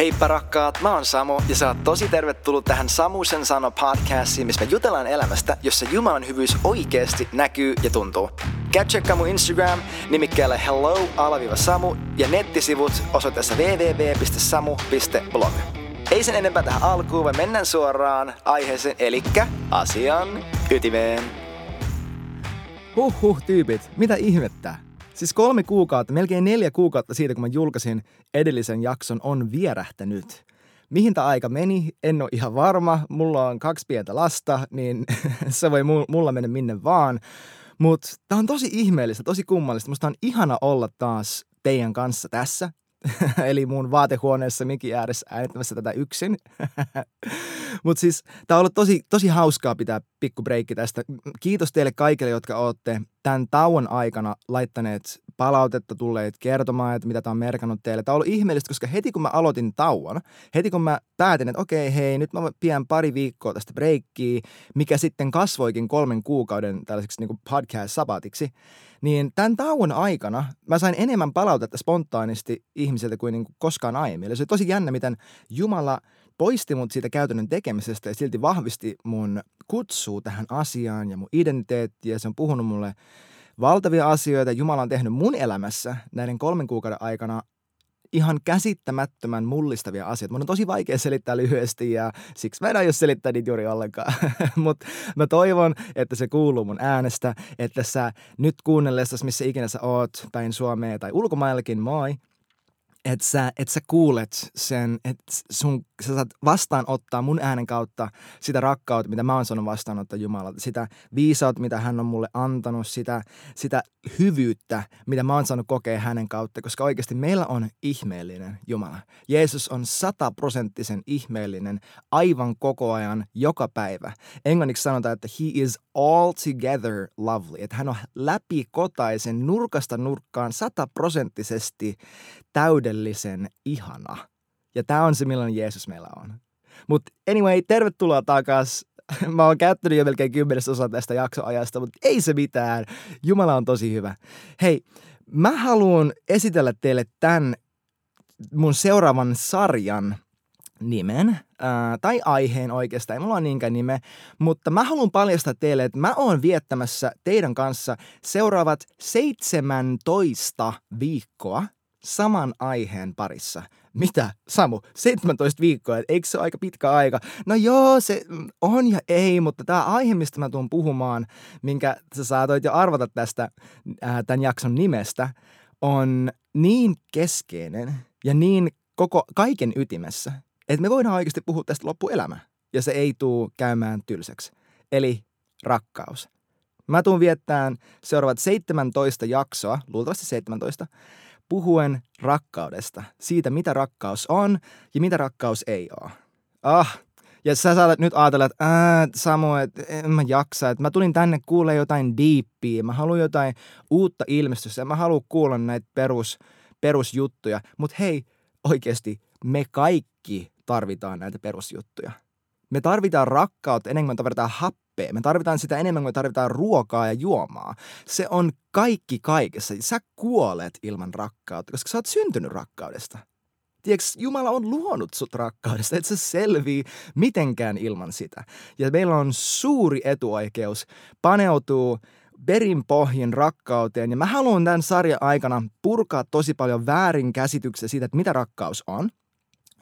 Heippa rakkaat, mä oon Samu ja sä oot tosi tervetullut tähän Samusen sano podcastiin, missä me jutellaan elämästä, jossa Jumalan hyvyys oikeasti näkyy ja tuntuu. Käy tsekkaa mun Instagram nimikkeellä hello-samu ja nettisivut osoitteessa www.samu.blog. Ei sen enempää tähän alkuun, vaan mennään suoraan aiheeseen, eli asian ytimeen. Huhhuh tyypit, mitä ihmettä? Siis kolme kuukautta, melkein neljä kuukautta siitä, kun mä julkaisin edellisen jakson, on vierähtänyt. Mihin tämä aika meni, en ole ihan varma. Mulla on kaksi pientä lasta, niin se voi mulla mennä minne vaan. Mutta tämä on tosi ihmeellistä, tosi kummallista. Musta on ihana olla taas teidän kanssa tässä. Eli mun vaatehuoneessa mikin ääressä äänittämässä tätä yksin. Mutta siis tämä on ollut tosi, tosi hauskaa pitää pikku breikki tästä. Kiitos teille kaikille, jotka olette tämän tauon aikana laittaneet palautetta, tulleet kertomaan, että mitä tämä on merkannut teille. Tämä on ollut ihmeellistä, koska heti kun mä aloitin tauon, heti kun mä päätin, että okei, hei, nyt mä pidän pari viikkoa tästä breikkiä, mikä sitten kasvoikin kolmen kuukauden tällaiseksi niin podcast-sabatiksi, niin tämän tauon aikana mä sain enemmän palautetta spontaanisti ihmisiltä kuin, niin kuin koskaan aiemmin. Eli se oli tosi jännä, miten Jumala poisti mut siitä käytännön tekemisestä ja silti vahvisti mun kutsuu tähän asiaan ja mun identiteettiä. Se on puhunut mulle valtavia asioita. Jumala on tehnyt mun elämässä näiden kolmen kuukauden aikana ihan käsittämättömän mullistavia asioita. Mun on tosi vaikea selittää lyhyesti ja siksi mä en aio selittää niitä juuri ollenkaan. Mutta mä toivon, että se kuuluu mun äänestä, että sä nyt kuunnellessasi, missä ikinä sä oot, päin Suomea tai ulkomaillakin, moi, että sä, et sä kuulet sen, että sun, sä saat vastaanottaa mun äänen kautta sitä rakkautta, mitä mä oon saanut vastaanottaa Jumalalta. Sitä viisautta, mitä hän on mulle antanut, sitä, sitä hyvyyttä, mitä mä oon saanut kokea hänen kautta, koska oikeasti meillä on ihmeellinen Jumala. Jeesus on sataprosenttisen ihmeellinen aivan koko ajan, joka päivä. Englanniksi sanotaan, että he is altogether lovely, että hän on läpikotaisen nurkasta nurkkaan sataprosenttisesti täydellisen ihana. Ja tämä on se, millainen Jeesus meillä on. Mutta anyway, tervetuloa takaisin. Mä oon käyttänyt jo melkein kymmenesosa tästä jaksoajasta, mutta ei se mitään. Jumala on tosi hyvä. Hei, mä haluan esitellä teille tämän mun seuraavan sarjan nimen, ää, tai aiheen oikeastaan, ei mulla ole niinkään nime, mutta mä haluan paljastaa teille, että mä oon viettämässä teidän kanssa seuraavat 17 viikkoa – saman aiheen parissa. Mitä, Samu, 17 viikkoa, eikö se ole aika pitkä aika? No joo, se on ja ei, mutta tämä aihe, mistä mä tuun puhumaan, minkä sä saatoit jo arvata tästä ää, tämän jakson nimestä, on niin keskeinen ja niin koko kaiken ytimessä, että me voidaan oikeasti puhua tästä loppuelämä. Ja se ei tule käymään tylsäksi. Eli rakkaus. Mä tuun viettämään seuraavat 17 jaksoa, luultavasti 17, puhuen rakkaudesta, siitä mitä rakkaus on ja mitä rakkaus ei ole. Ah, ja sä saatat nyt ajatella, että ää, Samu, että en mä jaksa, että mä tulin tänne kuulee jotain diippiä, mä haluan jotain uutta ilmestystä, mä haluan kuulla näitä perus, perusjuttuja. Mutta hei, oikeasti me kaikki tarvitaan näitä perusjuttuja. Me tarvitaan rakkautta enemmän kuin me tarvitaan happea. Me tarvitaan sitä enemmän kuin me tarvitaan ruokaa ja juomaa. Se on kaikki kaikessa. Sä kuolet ilman rakkautta, koska sä oot syntynyt rakkaudesta. Tiedätkö, Jumala on luonut sut rakkaudesta, että se selvii mitenkään ilman sitä. Ja meillä on suuri etuoikeus paneutuu perinpohjin rakkauteen. Ja mä haluan tämän sarjan aikana purkaa tosi paljon väärinkäsityksiä siitä, että mitä rakkaus on –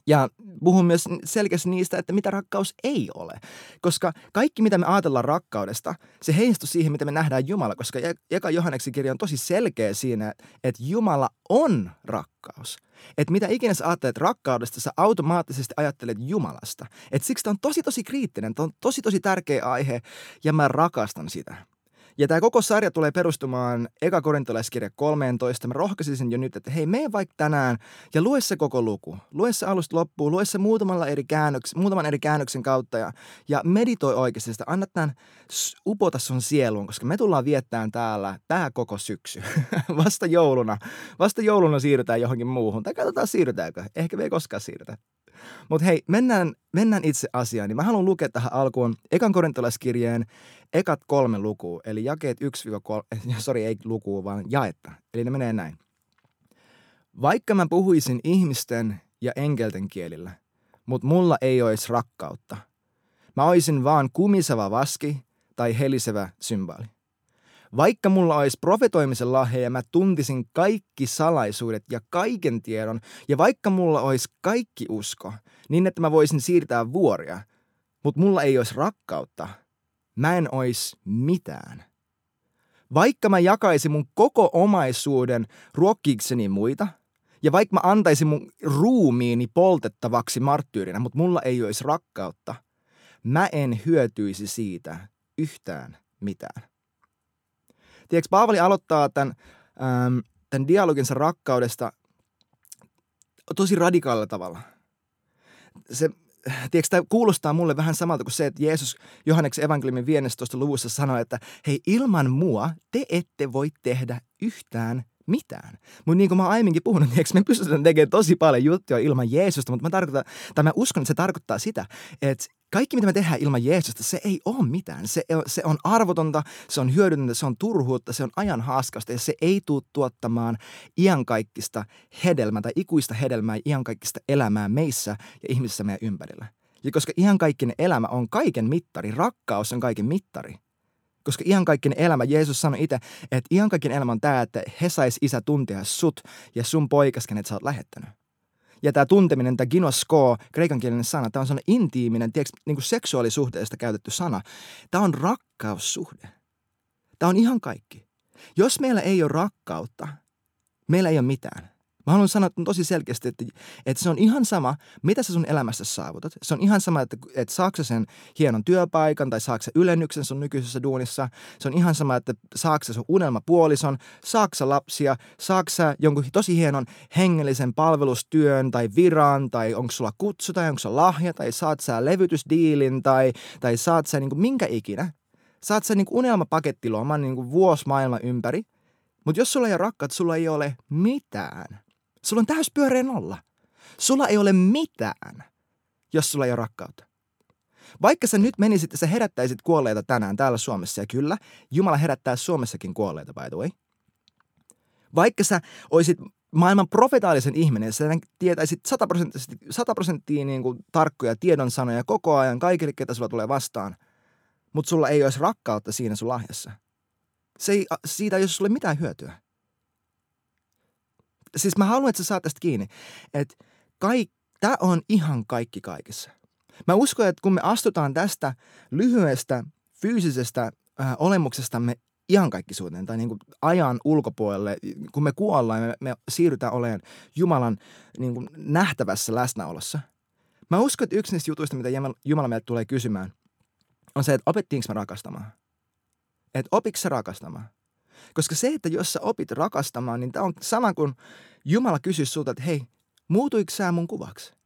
ja puhun myös selkeästi niistä, että mitä rakkaus ei ole. Koska kaikki, mitä me ajatellaan rakkaudesta, se heijastuu siihen, mitä me nähdään Jumala. Koska Eka Johanneksen kirja on tosi selkeä siinä, että Jumala on rakkaus. Että mitä ikinä sä ajattelet rakkaudesta, sä automaattisesti ajattelet Jumalasta. Et siksi tämä on tosi tosi kriittinen, tämä on tosi tosi tärkeä aihe ja mä rakastan sitä. Ja tämä koko sarja tulee perustumaan eka korintolaiskirja 13. Mä rohkaisin jo nyt, että hei, mene vaikka tänään ja lue se koko luku. Lue se alusta loppuun, lue se muutamalla eri käännöks, muutaman eri käännöksen kautta ja, ja meditoi oikeasti sitä. Anna tämän upota sun sieluun, koska me tullaan viettämään täällä tämä koko syksy. Vasta jouluna. Vasta jouluna siirrytään johonkin muuhun. Tai katsotaan siirrytäänkö. Ehkä me ei koskaan siirrytä. Mutta hei, mennään, mennään itse asiaan. Niin mä haluan lukea tähän alkuun ekan korintolaiskirjeen ekat kolme lukua, eli jakeet 1-3, sori ei lukua, vaan jaetta. Eli ne menee näin. Vaikka mä puhuisin ihmisten ja enkelten kielillä, mutta mulla ei olisi rakkautta. Mä oisin vaan kumiseva vaski tai helisevä symboli. Vaikka mulla olisi profetoimisen lahja ja mä tuntisin kaikki salaisuudet ja kaiken tiedon, ja vaikka mulla olisi kaikki usko, niin että mä voisin siirtää vuoria, mutta mulla ei olisi rakkautta, mä en olisi mitään. Vaikka mä jakaisin mun koko omaisuuden ruokkiikseni muita, ja vaikka mä antaisin mun ruumiini poltettavaksi marttyyrinä, mutta mulla ei olisi rakkautta, mä en hyötyisi siitä yhtään mitään. Tiedätkö, Paavali aloittaa tämän, ähm, tämän dialoginsa rakkaudesta tosi radikaalilla tavalla. Se, tiedätkö, tämä kuulostaa mulle vähän samalta kuin se, että Jeesus Johanneksen evankeliumin 15. luvussa sanoi, että hei, ilman mua te ette voi tehdä yhtään mitään. Mutta niin kuin mä aiemminkin puhunut, niin me pystytään tekemään tosi paljon juttuja ilman Jeesusta, mutta mä, tarkoitan, tai mä uskon, että se tarkoittaa sitä, että kaikki, mitä me tehdään ilman Jeesusta, se ei ole mitään. Se, se on arvotonta, se on hyödytöntä, se on turhuutta, se on ajan haaskasta ja se ei tule tuottamaan iankaikkista hedelmää tai ikuista hedelmää, iankaikkista elämää meissä ja ihmisissä meidän ympärillä. Ja koska iankaikkinen elämä on kaiken mittari, rakkaus on kaiken mittari. Koska iankaikkinen elämä, Jeesus sanoi itse, että iankaikkinen elämä on tämä, että he sais isä tuntea sut ja sun poikas, kenet sä oot lähettänyt. Ja tämä tunteminen, tämä ginosko, kreikankielinen sana, tämä on sellainen intiiminen, tiedätkö, niin kuin seksuaalisuhteesta käytetty sana. Tämä on rakkaussuhde. Tämä on ihan kaikki. Jos meillä ei ole rakkautta, meillä ei ole mitään. Mä haluan sanoa tosi selkeästi, että, että se on ihan sama, mitä sä sun elämässä saavutat. Se on ihan sama, että, että saaksa sen hienon työpaikan tai saaksa ylennyksen sun nykyisessä duunissa. Se on ihan sama, että saaksa sun unelmapuolison, saaksa lapsia, saaksa jonkun tosi hienon hengellisen palvelustyön tai viran tai onko sulla kutsu tai onko sulla lahja tai saat sä levytysdiilin tai, tai saat sä niin kuin minkä ikinä. Saat sä niin kuin unelmapakettiloman niin kuin vuosi maailman ympäri. Mutta jos sulla ei ole rakkaat, sulla ei ole mitään. Sulla on täys pyöreä nolla. Sulla ei ole mitään, jos sulla ei ole rakkautta. Vaikka sä nyt menisit ja sä herättäisit kuolleita tänään täällä Suomessa, ja kyllä, Jumala herättää Suomessakin kuolleita, by the way. Vaikka sä olisit maailman profetaalisen ihminen, sä tietäisit 100 prosenttia, 100 prosenttia niin kuin tarkkoja tiedonsanoja koko ajan kaikille, ketä sulla tulee vastaan, mutta sulla ei olisi rakkautta siinä sun lahjassa. Se ei, siitä ei ole sulle mitään hyötyä siis mä haluan, että sä saat tästä kiinni, että kaik, tämä on ihan kaikki kaikessa. Mä uskon, että kun me astutaan tästä lyhyestä fyysisestä äh, olemuksestamme iankaikkisuuteen tai niin kuin ajan ulkopuolelle, kun me kuollaan me, me siirrytään olemaan Jumalan niin kuin nähtävässä läsnäolossa. Mä uskon, että yksi niistä jutuista, mitä Jumala meiltä tulee kysymään, on se, että opettiinko me rakastamaan. Että opiksi rakastamaan. Koska se, että jos sä opit rakastamaan, niin tämä on sama kuin Jumala kysyisi sulta, että hei, muutuiko sä mun kuvaksi?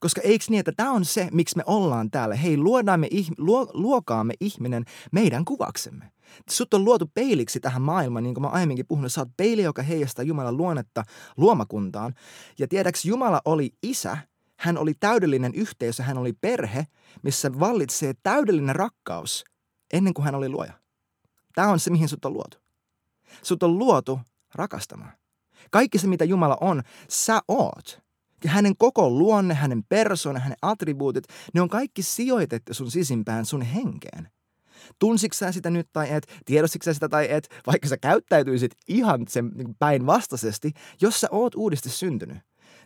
Koska eikö niin, että tämä on se, miksi me ollaan täällä. Hei, luodaan me, luo, luokaamme ihminen meidän kuvaksemme. Sut on luotu peiliksi tähän maailmaan, niin kuin mä aiemminkin puhunut. Sä oot peili, joka heijastaa Jumalan luonnetta luomakuntaan. Ja tiedäks, Jumala oli isä, hän oli täydellinen yhteisö, hän oli perhe, missä vallitsee täydellinen rakkaus ennen kuin hän oli luoja. Tämä on se, mihin sut on luotu. Sut on luotu rakastamaan. Kaikki se, mitä Jumala on, sä oot. Ja hänen koko luonne, hänen persoona, hänen attribuutit, ne on kaikki sijoitettu sun sisimpään, sun henkeen. Tunsitko sä sitä nyt tai et, tiedostitko sä sitä tai et, vaikka sä käyttäytyisit ihan sen niin päinvastaisesti, jos sä oot uudesti syntynyt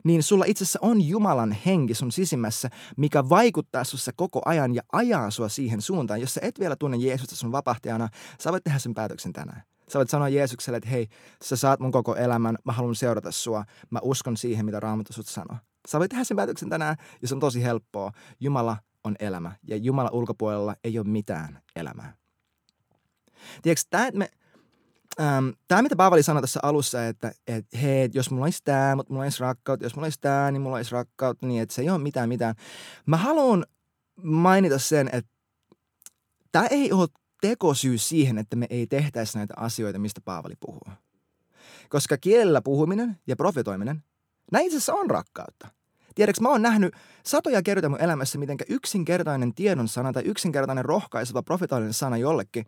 niin sulla itse asiassa on Jumalan henki sun sisimmässä, mikä vaikuttaa sussa koko ajan ja ajaa sua siihen suuntaan. Jos sä et vielä tunne Jeesusta sun vapahtajana, sä voit tehdä sen päätöksen tänään. Sä voit sanoa Jeesukselle, että hei, sä saat mun koko elämän, mä haluan seurata sua, mä uskon siihen, mitä Raamattu sut sanoo. Sä voit tehdä sen päätöksen tänään ja se on tosi helppoa. Jumala on elämä ja Jumala ulkopuolella ei ole mitään elämää. Tiedätkö, tämä, että me, ähm, tämä, mitä Paavali sanoi tässä alussa, että, että hei, jos mulla olisi tämä, mutta mulla olisi rakkautta, jos mulla olisi tämä, niin mulla olisi rakkautta, niin että se ei ole mitään mitään. Mä haluan mainita sen, että tämä ei ole tekosyy siihen, että me ei tehtäisi näitä asioita, mistä Paavali puhuu. Koska kielellä puhuminen ja profetoiminen, näin itse asiassa on rakkautta. Tiedätkö, mä oon nähnyt satoja kertoja mun elämässä, miten yksinkertainen tiedon sana tai yksinkertainen rohkaiseva profetaalinen sana jollekin,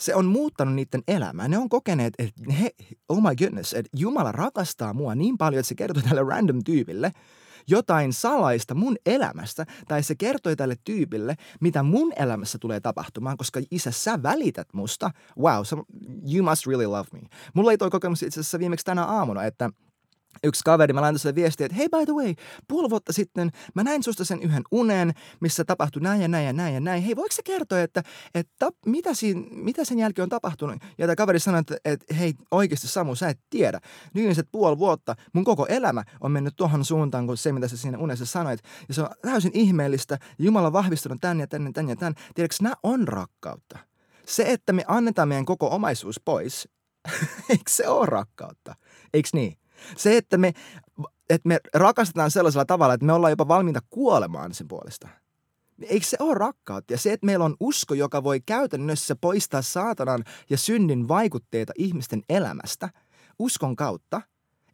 se on muuttanut niiden elämää. Ne on kokeneet, että he, oh my goodness, että Jumala rakastaa mua niin paljon, että se kertoo tälle random tyypille – jotain salaista mun elämästä, tai se kertoi tälle tyypille, mitä mun elämässä tulee tapahtumaan, koska isä, sä välität musta. Wow, so you must really love me. Mulla ei toi kokemus itse asiassa viimeksi tänä aamuna, että – yksi kaveri, mä laitoin sille viestiä, että hei by the way, puoli vuotta sitten mä näin susta sen yhden unen, missä tapahtui näin ja näin ja näin ja näin. Hei, voiko se kertoa, että, että mitä, siinä, mitä sen jälkeen on tapahtunut? Ja tämä kaveri sanoi, että, että hei, oikeasti Samu, sä et tiedä. Viimeiset puoli vuotta mun koko elämä on mennyt tuohon suuntaan kuin se, mitä sä siinä unessa sanoit. Ja se on täysin ihmeellistä. Jumala on vahvistunut tän ja tän ja tän ja tän. Tiedätkö, nämä on rakkautta. Se, että me annetaan meidän koko omaisuus pois, eikö se ole rakkautta? Eikö niin? Se, että me, että me rakastetaan sellaisella tavalla, että me ollaan jopa valmiita kuolemaan sen puolesta. Eikö se ole rakkautta? Ja se, että meillä on usko, joka voi käytännössä poistaa saatanan ja synnin vaikutteita ihmisten elämästä uskon kautta,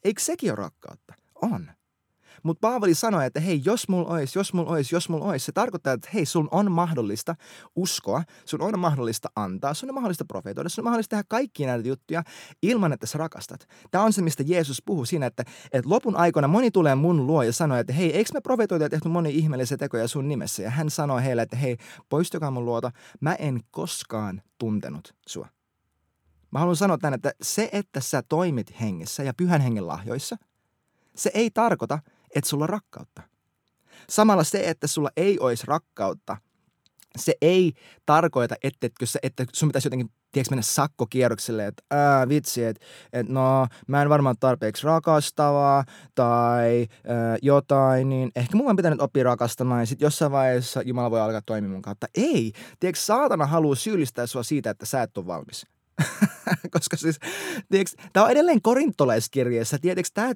eikö sekin ole rakkautta? On. Mutta Paavali sanoi, että hei, jos mulla olisi, jos mulla olisi, jos mulla olisi, se tarkoittaa, että hei, sun on mahdollista uskoa, sun on mahdollista antaa, sun on mahdollista profetoida, sun on mahdollista tehdä kaikkia näitä juttuja ilman, että sä rakastat. Tämä on se, mistä Jeesus puhuu siinä, että, että lopun aikana moni tulee mun luo ja sanoo, että hei, eikö me profetoida ja tehty moni ihmeellisiä tekoja sun nimessä? Ja hän sanoi heille, että hei, poistukaa mun luota, mä en koskaan tuntenut sua. Mä haluan sanoa tämän, että se, että sä toimit hengessä ja pyhän hengen lahjoissa, se ei tarkoita, että sulla on rakkautta. Samalla se, että sulla ei olisi rakkautta, se ei tarkoita, että, että, että sun pitäisi jotenkin tiedätkö, mennä sakkokierrokselle, että ää, vitsi, että, että no mä en varmaan tarpeeksi rakastavaa tai ää, jotain, niin ehkä mun on pitänyt oppia rakastamaan ja sitten jossain vaiheessa Jumala voi alkaa toimia mun kautta. Ei, tiedätkö, saatana haluaa syyllistää sua siitä, että sä et ole valmis. Koska siis, tämä on edelleen korintolaiskirjeessä, tiedätkö, tämä,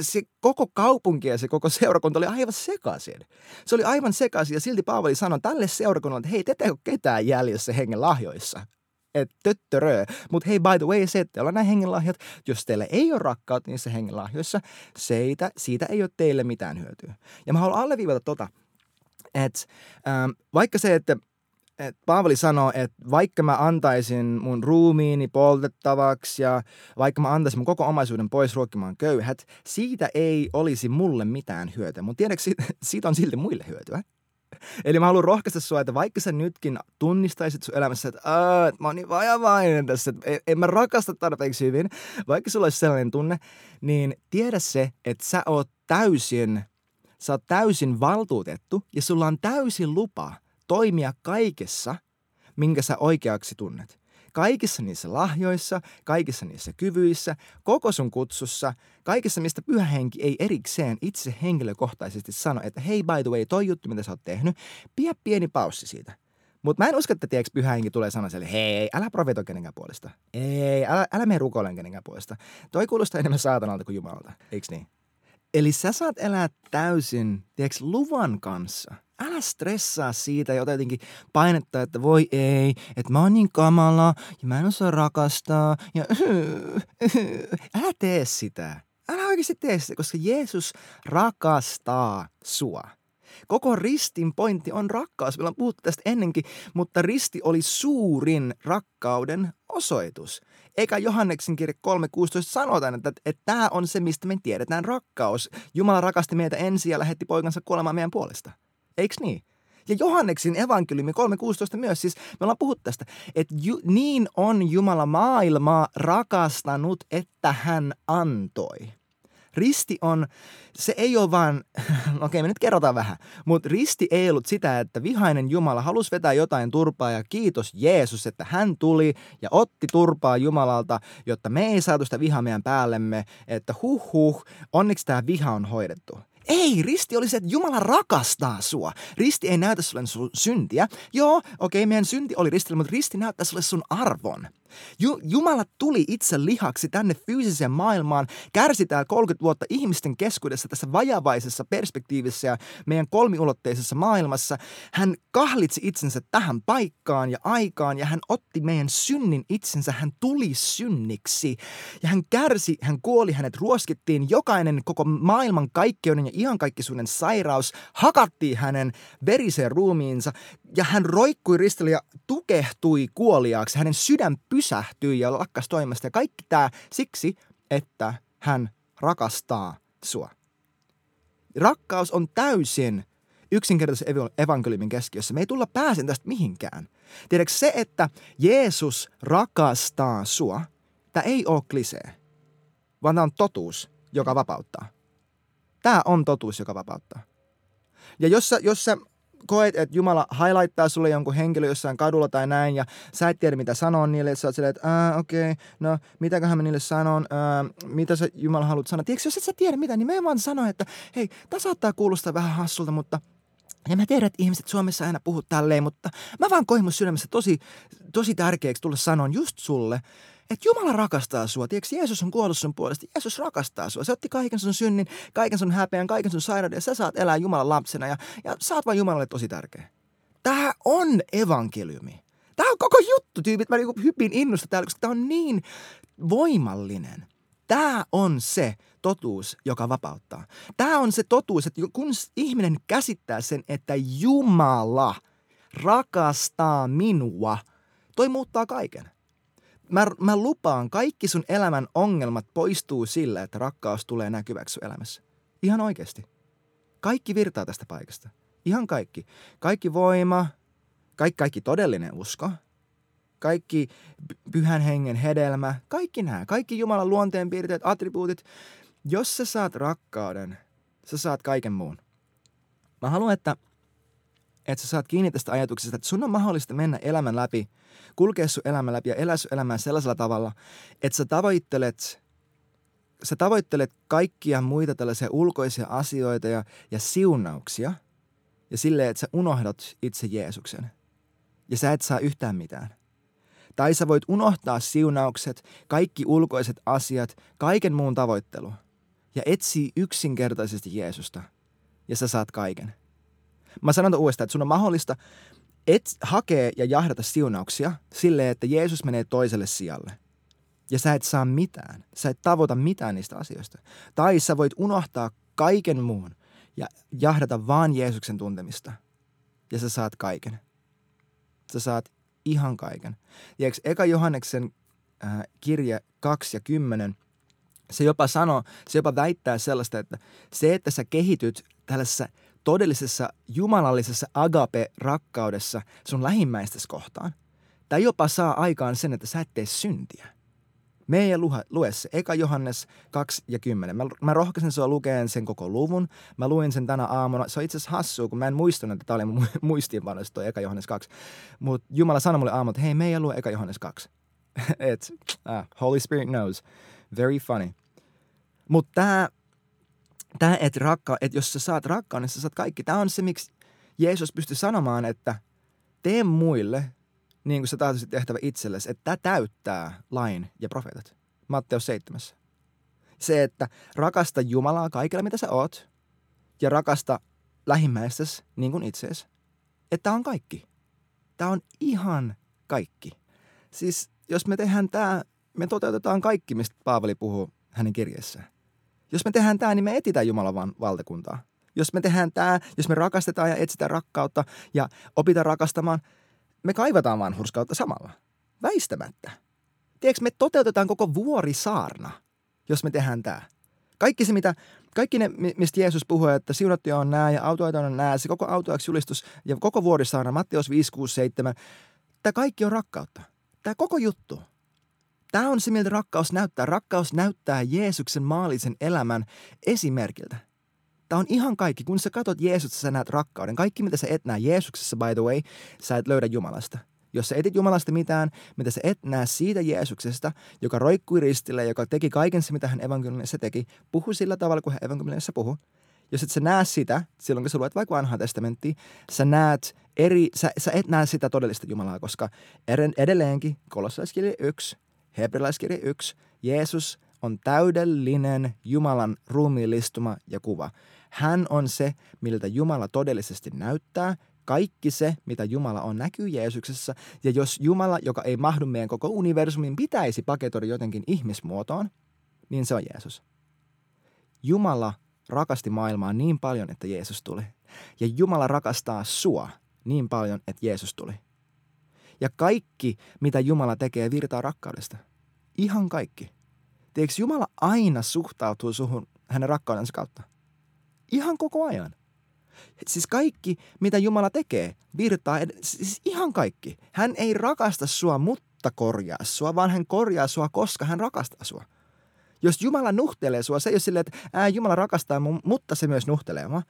se koko kaupunki ja se koko seurakunta oli aivan sekaisin. Se oli aivan sekaisin ja silti Paavali sanoi tälle seurakunnalle, että hei, te ette ole ketään jäljessä hengen lahjoissa. Että töttörö. Mutta hei, by the way, se, että on nämä hengenlahjat, jos teillä ei ole rakkautta niissä hengenlahjoissa, siitä, siitä ei ole teille mitään hyötyä. Ja mä haluan alleviivata tota, että ähm, vaikka se, että et Paavali sanoo, että vaikka mä antaisin mun ruumiini poltettavaksi ja vaikka mä antaisin mun koko omaisuuden pois ruokkimaan köyhät, siitä ei olisi mulle mitään hyötyä. Mutta tiedätkö, siitä, siitä on silti muille hyötyä. Eli mä haluan rohkaista sua, että vaikka sä nytkin tunnistaisit sun elämässä, että, että mä oon niin vajavainen tässä, että en mä rakasta tarpeeksi hyvin, vaikka sulla olisi sellainen tunne, niin tiedä se, että sä oot täysin, sä oot täysin valtuutettu ja sulla on täysin lupa – toimia kaikessa, minkä sä oikeaksi tunnet. Kaikissa niissä lahjoissa, kaikissa niissä kyvyissä, koko sun kutsussa, kaikessa mistä pyhä henki ei erikseen itse henkilökohtaisesti sano, että hei by the way, toi juttu mitä sä oot tehnyt, pidä pieni paussi siitä. Mutta mä en usko, että tiedätkö, pyhä henki tulee sanoa sille, hei, älä profetoi kenenkään puolesta. Ei, älä, älä mene rukoilemaan kenenkään puolesta. Toi kuulostaa enemmän saatanalta kuin Jumalalta, eikö niin? Eli sä saat elää täysin, tiedätkö, luvan kanssa – älä stressaa siitä ja jotenkin painetta, että voi ei, että mä oon niin kamala ja mä en osaa rakastaa ja älä tee sitä. Älä oikeasti tee sitä, koska Jeesus rakastaa sua. Koko ristin pointti on rakkaus. Meillä on puhuttu tästä ennenkin, mutta risti oli suurin rakkauden osoitus. Eikä Johanneksen kirja 3.16 sanotaan, että, että, että tämä on se, mistä me tiedetään rakkaus. Jumala rakasti meitä ensin ja lähetti poikansa kuolemaan meidän puolesta. Eikö niin? Ja Johanneksin evankeliumi 3.16 myös, siis me ollaan puhuttu tästä, että ju, niin on Jumala maailmaa rakastanut, että hän antoi. Risti on, se ei ole vaan, okei okay, me nyt kerrotaan vähän, mutta risti ei ollut sitä, että vihainen Jumala halusi vetää jotain turpaa ja kiitos Jeesus, että hän tuli ja otti turpaa Jumalalta, jotta me ei saatu sitä vihaa meidän päällemme, että huh huh, onneksi tämä viha on hoidettu. Ei, risti oli se, että Jumala rakastaa sua. Risti ei näytä sulle sun syntiä. Joo, okei, okay, meidän synti oli ristillä, mutta risti näyttää sulle sun arvon. Ju- Jumala tuli itse lihaksi tänne fyysiseen maailmaan, kärsi täällä 30 vuotta ihmisten keskuudessa tässä vajavaisessa perspektiivissä ja meidän kolmiulotteisessa maailmassa. Hän kahlitsi itsensä tähän paikkaan ja aikaan ja hän otti meidän synnin itsensä, hän tuli synniksi. Ja hän kärsi, hän kuoli, hänet ruoskittiin, jokainen koko maailman kaikkeuden ja iankaikkisuuden sairaus hakattiin hänen veriseen ruumiinsa ja hän roikkui ristillä ja tukehtui kuoliaaksi. Hänen sydän pysähtyi ja lakkas toimesta. Ja kaikki tämä siksi, että hän rakastaa sua. Rakkaus on täysin yksinkertaisen evankeliumin keskiössä. Me ei tulla pääsen tästä mihinkään. Tiedätkö se, että Jeesus rakastaa sua, tämä ei ole klisee, vaan tämä on totuus, joka vapauttaa. Tämä on totuus, joka vapauttaa. Ja jos sä, jos sä koet, että Jumala highlighttaa sulle jonkun henkilö jossain kadulla tai näin, ja sä et tiedä, mitä sanoa niille, että sä oot silleen, että okei, okay, no mitäköhän mä niille sanon, ää, mitä sä Jumala haluat sanoa. Tiedätkö, jos et sä tiedä mitä, niin me vaan sano, että hei, tämä saattaa kuulostaa vähän hassulta, mutta ja mä tiedän, että ihmiset Suomessa aina puhuu tälleen, mutta mä vaan koin mun sydämessä tosi, tosi tärkeäksi tulla sanoa just sulle, että Jumala rakastaa sua. Tiedätkö, Jeesus on kuollut sun puolesta. Jeesus rakastaa sua. Se otti kaiken sun synnin, kaiken sun häpeän, kaiken sun sairauden ja sä saat elää Jumalan lapsena ja, ja sä oot vaan Jumalalle tosi tärkeä. Tämä on evankeliumi. Tämä on koko juttu, tyypit. Mä niinku hypin innosta täällä, koska tämä on niin voimallinen. Tämä on se totuus, joka vapauttaa. Tämä on se totuus, että kun ihminen käsittää sen, että Jumala rakastaa minua, toi muuttaa kaiken mä, mä lupaan, kaikki sun elämän ongelmat poistuu sillä, että rakkaus tulee näkyväksi sun elämässä. Ihan oikeasti. Kaikki virtaa tästä paikasta. Ihan kaikki. Kaikki voima, kaikki, kaikki todellinen usko, kaikki pyhän hengen hedelmä, kaikki nämä, kaikki Jumalan luonteenpiirteet, attribuutit. Jos sä saat rakkauden, sä saat kaiken muun. Mä haluan, että, että sä saat kiinni tästä ajatuksesta, että sun on mahdollista mennä elämän läpi – kulkea sun elämän läpi ja elää sun elämää sellaisella tavalla, että sä tavoittelet, sä tavoittelet kaikkia muita tällaisia ulkoisia asioita ja, ja siunauksia ja silleen, että sä unohdat itse Jeesuksen ja sä et saa yhtään mitään. Tai sä voit unohtaa siunaukset, kaikki ulkoiset asiat, kaiken muun tavoittelu ja etsii yksinkertaisesti Jeesusta ja sä saat kaiken. Mä sanon uudestaan, että sun on mahdollista et hakee ja jahdata siunauksia silleen, että Jeesus menee toiselle sijalle. Ja sä et saa mitään. Sä et tavoita mitään niistä asioista. Tai sä voit unohtaa kaiken muun ja jahdata vaan Jeesuksen tuntemista. Ja sä saat kaiken. Sä saat ihan kaiken. Ja Eka Johanneksen äh, kirje 2 ja 10, se jopa sanoo, se jopa väittää sellaista, että se, että sä kehityt tällaisessa – todellisessa jumalallisessa agape-rakkaudessa sun lähimmäistäsi kohtaan. Tai jopa saa aikaan sen, että sä et tee syntiä. Me ei lue, se. Eka Johannes 2 ja 10. Mä, mä rohkaisen sua lukeen sen koko luvun. Mä luin sen tänä aamuna. Se on itse asiassa hassua, kun mä en muistanut, että tämä oli mun muistiinpanoissa toi Eka Johannes 2. Mutta Jumala sanoi mulle aamulla, että hei, me ei lue Eka Johannes 2. Et, ah, Holy Spirit knows. Very funny. Mutta tämä tämä, että, rakka, että jos sä saat rakkauden, niin sä saat kaikki. Tämä on se, miksi Jeesus pystyi sanomaan, että tee muille niin kuin sä tahtoisit tehtävä itsellesi, että tämä täyttää lain ja profeetat. Matteus 7. Se, että rakasta Jumalaa kaikella, mitä sä oot, ja rakasta lähimmäistäsi niin kuin itseesi. Että on kaikki. Tämä on ihan kaikki. Siis jos me tehdään tämä, me toteutetaan kaikki, mistä Paavali puhuu hänen kirjeessään. Jos me tehdään tämä, niin me etitään Jumalan valtakuntaa. Jos me tehdään tämä, jos me rakastetaan ja etsitään rakkautta ja opitaan rakastamaan, me kaivataan vanhurskautta samalla. Väistämättä. Tiedätkö, me toteutetaan koko vuorisaarna, jos me tehdään tämä. Kaikki se, mitä, kaikki ne, mistä Jeesus puhuu, että siunattuja on nämä ja autoita on nämä, se koko autoaksi julistus ja koko vuorisaarna, Matteus 5, 6, 7, tämä kaikki on rakkautta. Tämä koko juttu. Tämä on se, miltä rakkaus näyttää. Rakkaus näyttää Jeesuksen maallisen elämän esimerkiltä. Tämä on ihan kaikki. Kun sä katsot Jeesusta, sä näet rakkauden. Kaikki, mitä sä et näe Jeesuksessa, by the way, sä et löydä Jumalasta. Jos sä etit Jumalasta mitään, mitä sä et näe siitä Jeesuksesta, joka roikkui ristille, joka teki kaiken se, mitä hän evankeliumissa teki, puhu sillä tavalla, kuin hän evankeliumissa puhu. Jos et sä näe sitä, silloin kun sä luet vaikka vanhaa testamenttia, sä näet eri, sä, sä et näe sitä todellista Jumalaa, koska edelleenkin kolossaiskirja 1 Hebrealaiskirja 1. Jeesus on täydellinen Jumalan ruumiillistuma ja kuva. Hän on se, miltä Jumala todellisesti näyttää. Kaikki se, mitä Jumala on, näkyy Jeesuksessa. Ja jos Jumala, joka ei mahdu meidän koko universumin, pitäisi paketoida jotenkin ihmismuotoon, niin se on Jeesus. Jumala rakasti maailmaa niin paljon, että Jeesus tuli. Ja Jumala rakastaa sua niin paljon, että Jeesus tuli. Ja kaikki, mitä Jumala tekee, virtaa rakkaudesta. Ihan kaikki. Tiedätkö, Jumala aina suhtautuu suhun hänen rakkaudensa kautta. Ihan koko ajan. Siis kaikki, mitä Jumala tekee, virtaa, ed- siis ihan kaikki. Hän ei rakasta sua, mutta korjaa sua, vaan hän korjaa sua, koska hän rakastaa sua. Jos Jumala nuhtelee sua, se ei ole silleen, että ää, Jumala rakastaa mua, mutta se myös nuhtelee mua,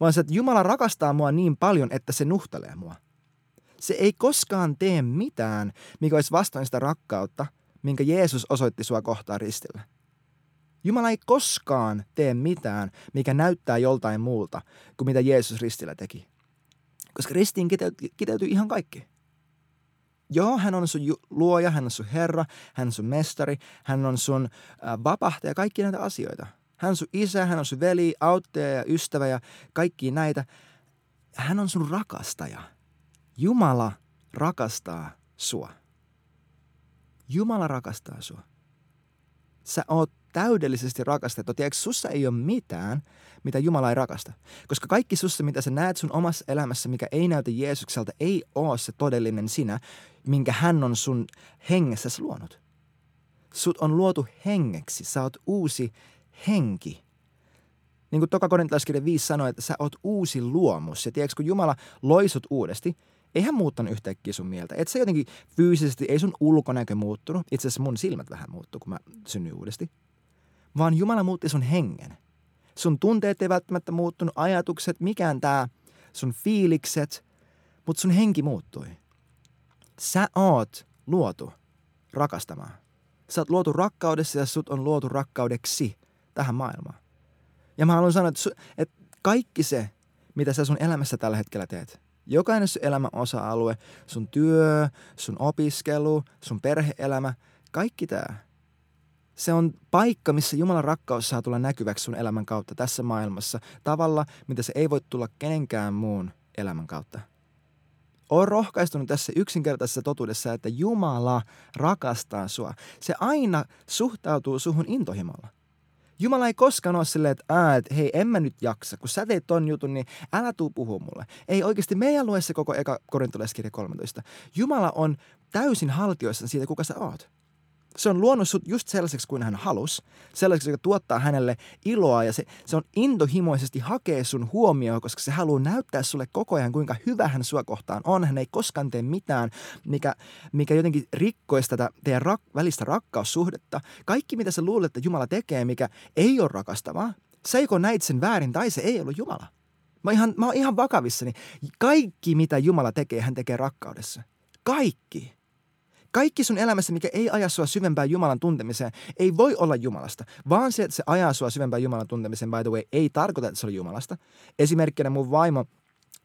vaan se, että Jumala rakastaa mua niin paljon, että se nuhtelee mua. Se ei koskaan tee mitään, mikä olisi vastoin sitä rakkautta, minkä Jeesus osoitti sua kohtaan ristillä. Jumala ei koskaan tee mitään, mikä näyttää joltain muulta kuin mitä Jeesus ristillä teki. Koska ristiin kiteytyy, ihan kaikki. Joo, hän on sun luoja, hän on sun herra, hän on sun mestari, hän on sun vapahtaja, kaikki näitä asioita. Hän on sun isä, hän on sun veli, auttaja ja ystävä ja kaikki näitä. Hän on sun rakastaja. Jumala rakastaa sua. Jumala rakastaa sua. Sä oot täydellisesti rakastettu. Tiedätkö, sussa ei ole mitään, mitä Jumala ei rakasta. Koska kaikki sussa, mitä sä näet sun omassa elämässä, mikä ei näytä Jeesukselta, ei ole se todellinen sinä, minkä hän on sun hengessä luonut. Sut on luotu hengeksi. Sä oot uusi henki. Niin kuin Toka Korintalaiskirja 5 sanoi, että sä oot uusi luomus. Ja tiedätkö, kun Jumala loi sut uudesti, ei hän muuttanut yhtäkkiä sun mieltä. Et se jotenkin fyysisesti, ei sun ulkonäkö muuttunut. Itse asiassa mun silmät vähän muuttu, kun mä synnyin uudesti. Vaan Jumala muutti sun hengen. Sun tunteet ei välttämättä muuttunut, ajatukset, mikään tää, sun fiilikset, mutta sun henki muuttui. Sä oot luotu rakastamaan. Sä oot luotu rakkaudessa ja sut on luotu rakkaudeksi tähän maailmaan. Ja mä haluan sanoa, että, su, että kaikki se, mitä sä sun elämässä tällä hetkellä teet, jokainen sun elämän osa-alue, sun työ, sun opiskelu, sun perheelämä, kaikki tämä, se on paikka, missä Jumalan rakkaus saa tulla näkyväksi sun elämän kautta tässä maailmassa tavalla, mitä se ei voi tulla kenenkään muun elämän kautta. Olen rohkaistunut tässä yksinkertaisessa totuudessa, että Jumala rakastaa sua. Se aina suhtautuu suhun intohimolla. Jumala ei koskaan ole silleen, että, ää, että hei, en mä nyt jaksa. Kun sä teet ton jutun, niin älä tuu puhua mulle. Ei oikeasti, meidän lue se koko eka korintolaiskirja 13. Jumala on täysin haltioissa siitä, kuka sä oot. Se on luonut sut just sellaiseksi kuin hän halus, sellaiseksi, joka tuottaa hänelle iloa ja se, se on intohimoisesti hakee sun huomioon, koska se haluaa näyttää sulle koko ajan, kuinka hyvä hän sua kohtaan on. Hän ei koskaan tee mitään, mikä, mikä jotenkin rikkoisi tätä teidän rak, välistä rakkaussuhdetta. Kaikki, mitä sä luulet, että Jumala tekee, mikä ei ole rakastavaa, sä joko näit sen väärin tai se ei ollut Jumala. Mä ihan, mä oon ihan vakavissani. Kaikki, mitä Jumala tekee, hän tekee rakkaudessa. Kaikki. Kaikki sun elämässä, mikä ei aja sua syvempään Jumalan tuntemiseen, ei voi olla Jumalasta, vaan se, että se ajaa sua syvempään Jumalan tuntemiseen, by the way, ei tarkoita, että se oli Jumalasta. Esimerkkinä mun vaimo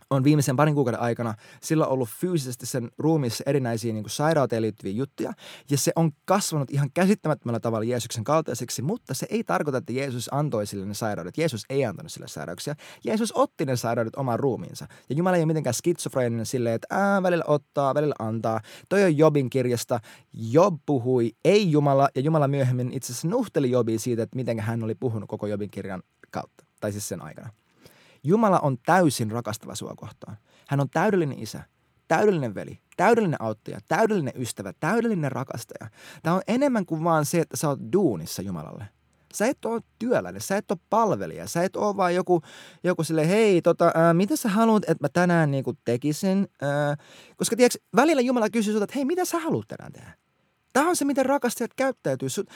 on viimeisen parin kuukauden aikana sillä on ollut fyysisesti sen ruumissa erinäisiä niin kuin sairauteen liittyviä juttuja. Ja se on kasvanut ihan käsittämättömällä tavalla Jeesuksen kaltaiseksi, mutta se ei tarkoita, että Jeesus antoi sille ne sairaudet. Jeesus ei antanut sille sairauksia. Jeesus otti ne sairaudet omaan ruumiinsa. Ja Jumala ei ole mitenkään skitsofreeninen silleen, että ää, välillä ottaa, välillä antaa. Toi on Jobin kirjasta. Job puhui, ei Jumala, ja Jumala myöhemmin itse asiassa nuhteli Jobia siitä, että miten hän oli puhunut koko Jobin kirjan kautta, tai siis sen aikana. Jumala on täysin rakastava sua kohtaan. Hän on täydellinen isä, täydellinen veli, täydellinen auttaja, täydellinen ystävä, täydellinen rakastaja. Tämä on enemmän kuin vaan se, että sä oot duunissa Jumalalle. Sä et ole työläinen, sä et ole palvelija, sä et ole vaan joku, joku sille, hei, tota, ää, mitä sä haluat, että mä tänään niin tekisin? Ää, koska tiedätkö, välillä Jumala kysyy sulta, että hei, mitä sä haluat tänään tehdä? Tämä on se, miten rakastajat käyttäytyy. Sut,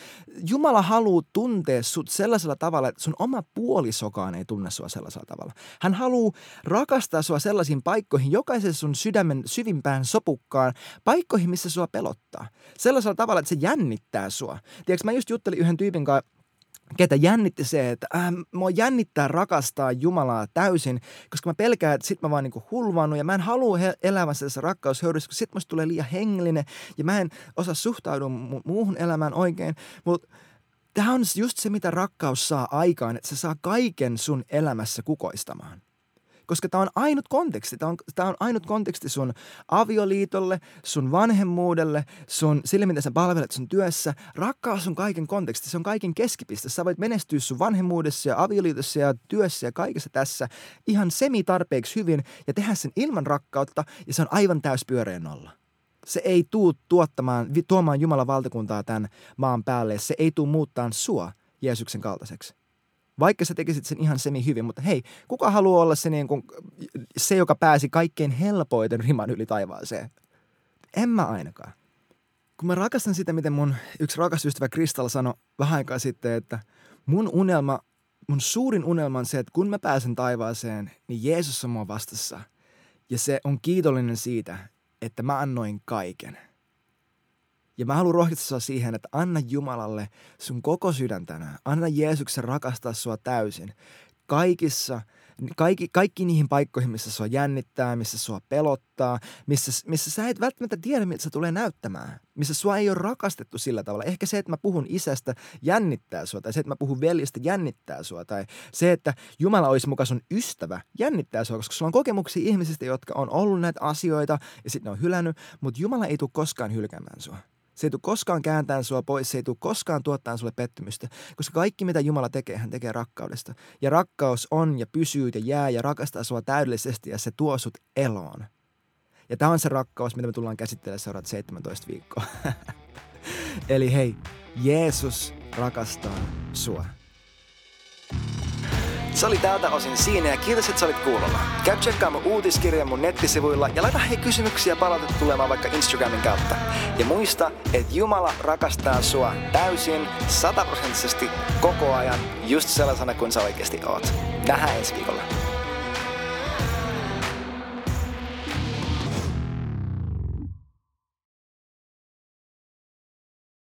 Jumala haluaa tuntea sut sellaisella tavalla, että sun oma puolisokaan ei tunne sua sellaisella tavalla. Hän haluaa rakastaa sua sellaisiin paikkoihin, jokaisen sun sydämen syvimpään sopukkaan, paikkoihin, missä sua pelottaa. Sellaisella tavalla, että se jännittää sua. Tiedätkö, mä just juttelin yhden tyypin kanssa, ketä jännitti se, että äh, mua jännittää rakastaa Jumalaa täysin, koska mä pelkään, että sit mä vaan niinku hulvannut ja mä en halua he- elämässä tässä rakkaushöyryssä, koska sit musta tulee liian hengellinen ja mä en osaa suhtautua mu- muuhun elämään oikein, mutta tämä on just se, mitä rakkaus saa aikaan, että se saa kaiken sun elämässä kukoistamaan koska tämä on ainut konteksti. Tämä on, tämä on ainut konteksti sun avioliitolle, sun vanhemmuudelle, sun sille, mitä sä palvelet sun työssä. Rakkaus on kaiken konteksti, se on kaiken keskipiste. Sä voit menestyä sun vanhemmuudessa ja avioliitossa ja työssä ja kaikessa tässä ihan semi tarpeeksi hyvin ja tehdä sen ilman rakkautta ja se on aivan täys pyöreän nolla. Se ei tuu tuottamaan, tuomaan Jumalan valtakuntaa tämän maan päälle. Se ei tuu muuttaa sua Jeesuksen kaltaiseksi. Vaikka sä tekisit sen ihan semi hyvin, mutta hei, kuka haluaa olla se, niin kuin, se joka pääsi kaikkein helpoiten riman yli taivaaseen? En mä ainakaan. Kun mä rakastan sitä, miten mun yksi rakas ystävä Kristalla sanoi vähän aikaa sitten, että mun unelma, mun suurin unelma on se, että kun mä pääsen taivaaseen, niin Jeesus on mua vastassa. Ja se on kiitollinen siitä, että mä annoin kaiken – ja mä haluan rohkaista siihen, että anna Jumalalle sun koko sydän tänään. Anna Jeesuksen rakastaa sua täysin. Kaikissa, kaikki, kaikki niihin paikkoihin, missä sua jännittää, missä sua pelottaa, missä, missä sä et välttämättä tiedä, miltä se tulee näyttämään. Missä sua ei ole rakastettu sillä tavalla. Ehkä se, että mä puhun isästä, jännittää sua. Tai se, että mä puhun veljestä, jännittää sua. Tai se, että Jumala olisi mukaan sun ystävä, jännittää sua. Koska sulla on kokemuksia ihmisistä, jotka on ollut näitä asioita ja sitten ne on hylännyt. Mutta Jumala ei tule koskaan hylkäämään sua. Se ei tule koskaan kääntämään sua pois, se ei tule koskaan tuottamaan sulle pettymystä, koska kaikki mitä Jumala tekee, hän tekee rakkaudesta. Ja rakkaus on ja pysyy ja jää ja rakastaa sua täydellisesti ja se tuo sut eloon. Ja tämä on se rakkaus, mitä me tullaan käsittelemään seuraavat 17 viikkoa. Eli hei, Jeesus rakastaa sua. Se oli tältä osin siinä ja kiitos, että sä olit kuulolla. Käy tsekkaamaan uutiskirjan mun nettisivuilla ja laita hei kysymyksiä palautetta tulemaan vaikka Instagramin kautta. Ja muista, että Jumala rakastaa sua täysin, sataprosenttisesti, koko ajan, just sellaisena kuin sä oikeasti oot. Nähdään ensi viikolla.